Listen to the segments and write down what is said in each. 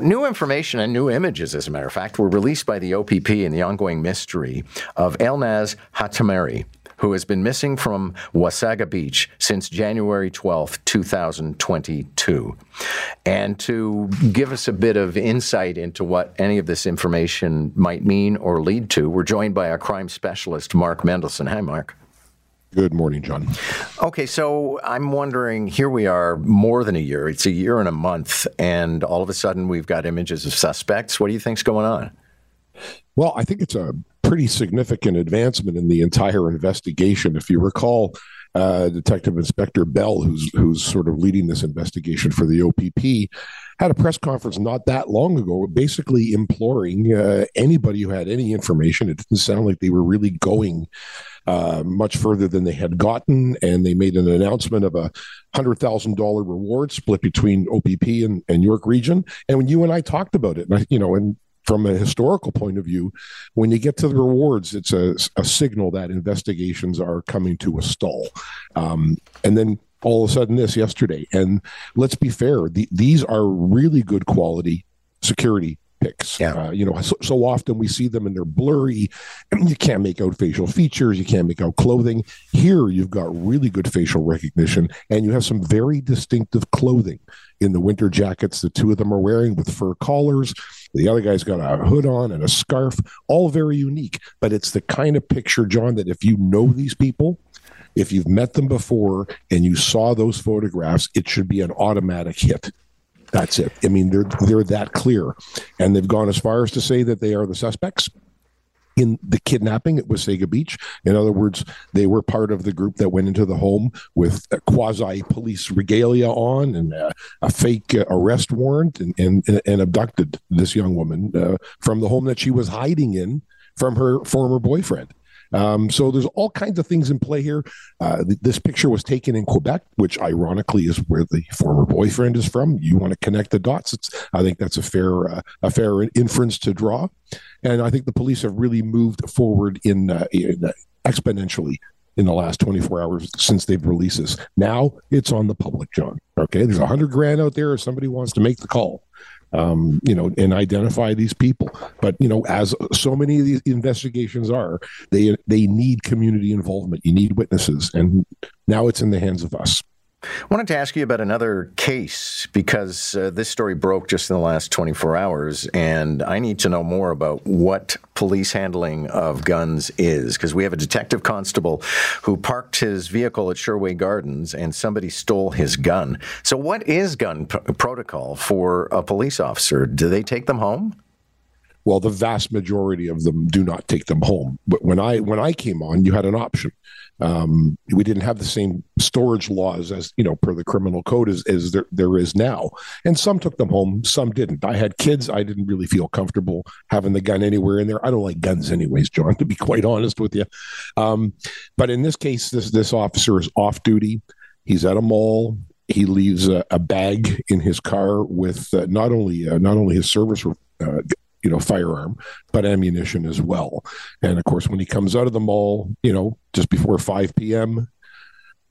New information and new images, as a matter of fact, were released by the OPP in the ongoing mystery of Elnaz Hajtamiri, who has been missing from Wasaga Beach since January 12, 2022. And to give us a bit of insight into what any of this information might mean or lead to, we're joined by our crime specialist, Mark Mendelson. Hi, Mark. Good morning, John. Okay, so I'm wondering here we are more than a year, it's a year and a month, and all of a sudden we've got images of suspects. What do you think's going on? Well, I think it's a pretty significant advancement in the entire investigation. If you recall, uh, Detective Inspector Bell, who's who's sort of leading this investigation for the OPP, had a press conference not that long ago, basically imploring uh, anybody who had any information. It didn't sound like they were really going uh, much further than they had gotten, and they made an announcement of a hundred thousand dollar reward split between OPP and, and York Region. And when you and I talked about it, you know, and from a historical point of view, when you get to the rewards, it's a, a signal that investigations are coming to a stall. Um, and then all of a sudden, this yesterday. And let's be fair, the, these are really good quality security Yeah. Uh, you know, so, so, often we see them and they're blurry. You can't make out facial features. You can't make out clothing. Here, you've got really good facial recognition, and you have some very distinctive clothing in the winter jackets. The two of them are wearing with fur collars. The other guy's got a hood on and a scarf, all very unique. But it's the kind of picture, John, that if you know these people, if you've met them before and you saw those photographs, it should be an automatic hit. That's it. I mean, they're they're that clear, and they've gone as far as to say that they are the suspects in the kidnapping at Wasaga Beach. In other words, they were part of the group that went into the home with quasi police regalia on and a, a fake uh, arrest warrant and, and, and, abducted this young woman uh, from the home that she was hiding in from her former boyfriend. Um, so there's all kinds of things in play here. Uh, th- this picture was taken in Quebec, which ironically is where the former boyfriend is from. You want to connect the dots. It's, I think that's a fair uh, a fair inference to draw, and I think the police have really moved forward in, uh, in uh, exponentially in the last 24 hours since they've released this. Now it's on the public, John. Okay, there's a hundred grand out there if somebody wants to make the call um, you know, and identify these people. But you know, as so many of these investigations are, they they need community involvement. You need witnesses, and now it's in the hands of us. I wanted to ask you about another case because uh, this story broke just in the last 24 hours, and I need to know more about what police handling of guns is because we have a detective constable who parked his vehicle at Sherway Gardens and somebody stole his gun. So, what is gun p- protocol for a police officer? Do they take them home? Well, the vast majority of them do not take them home. But when I when I came on, you had an option. Um, we didn't have the same storage laws as you know per the criminal code as, as there, there is now, and some took them home, some didn't. I had kids; I didn't really feel comfortable having the gun anywhere in there. I don't like guns, anyways, John. To be quite honest with you, um, but in this case, this this officer is off duty. He's at a mall he leaves a, a, bag in his car with uh, not only uh, not only his service uh, you know, firearm, but ammunition as well. And of course, when he comes out of the mall, you know, just before 5 p.m.,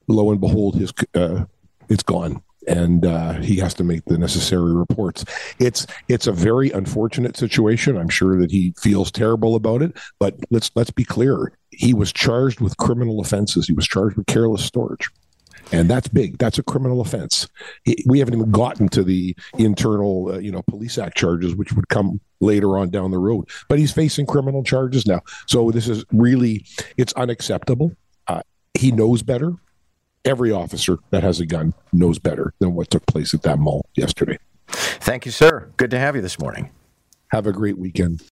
lo and behold, his uh, it's gone, and uh, he has to make the necessary reports. It's it's a very unfortunate situation. I'm sure that he feels terrible about it. But let's let's be clear: he was charged with criminal offenses. He was charged with careless storage and that's big. That's a criminal offense. We haven't even gotten to the internal, uh, you know, police act charges, which would come later on down the road. But he's facing criminal charges now. So this is really, it's unacceptable. Uh, he knows better. Every officer that has a gun knows better than what took place at that mall yesterday. Thank you, sir. Good to have you this morning. Have a great weekend.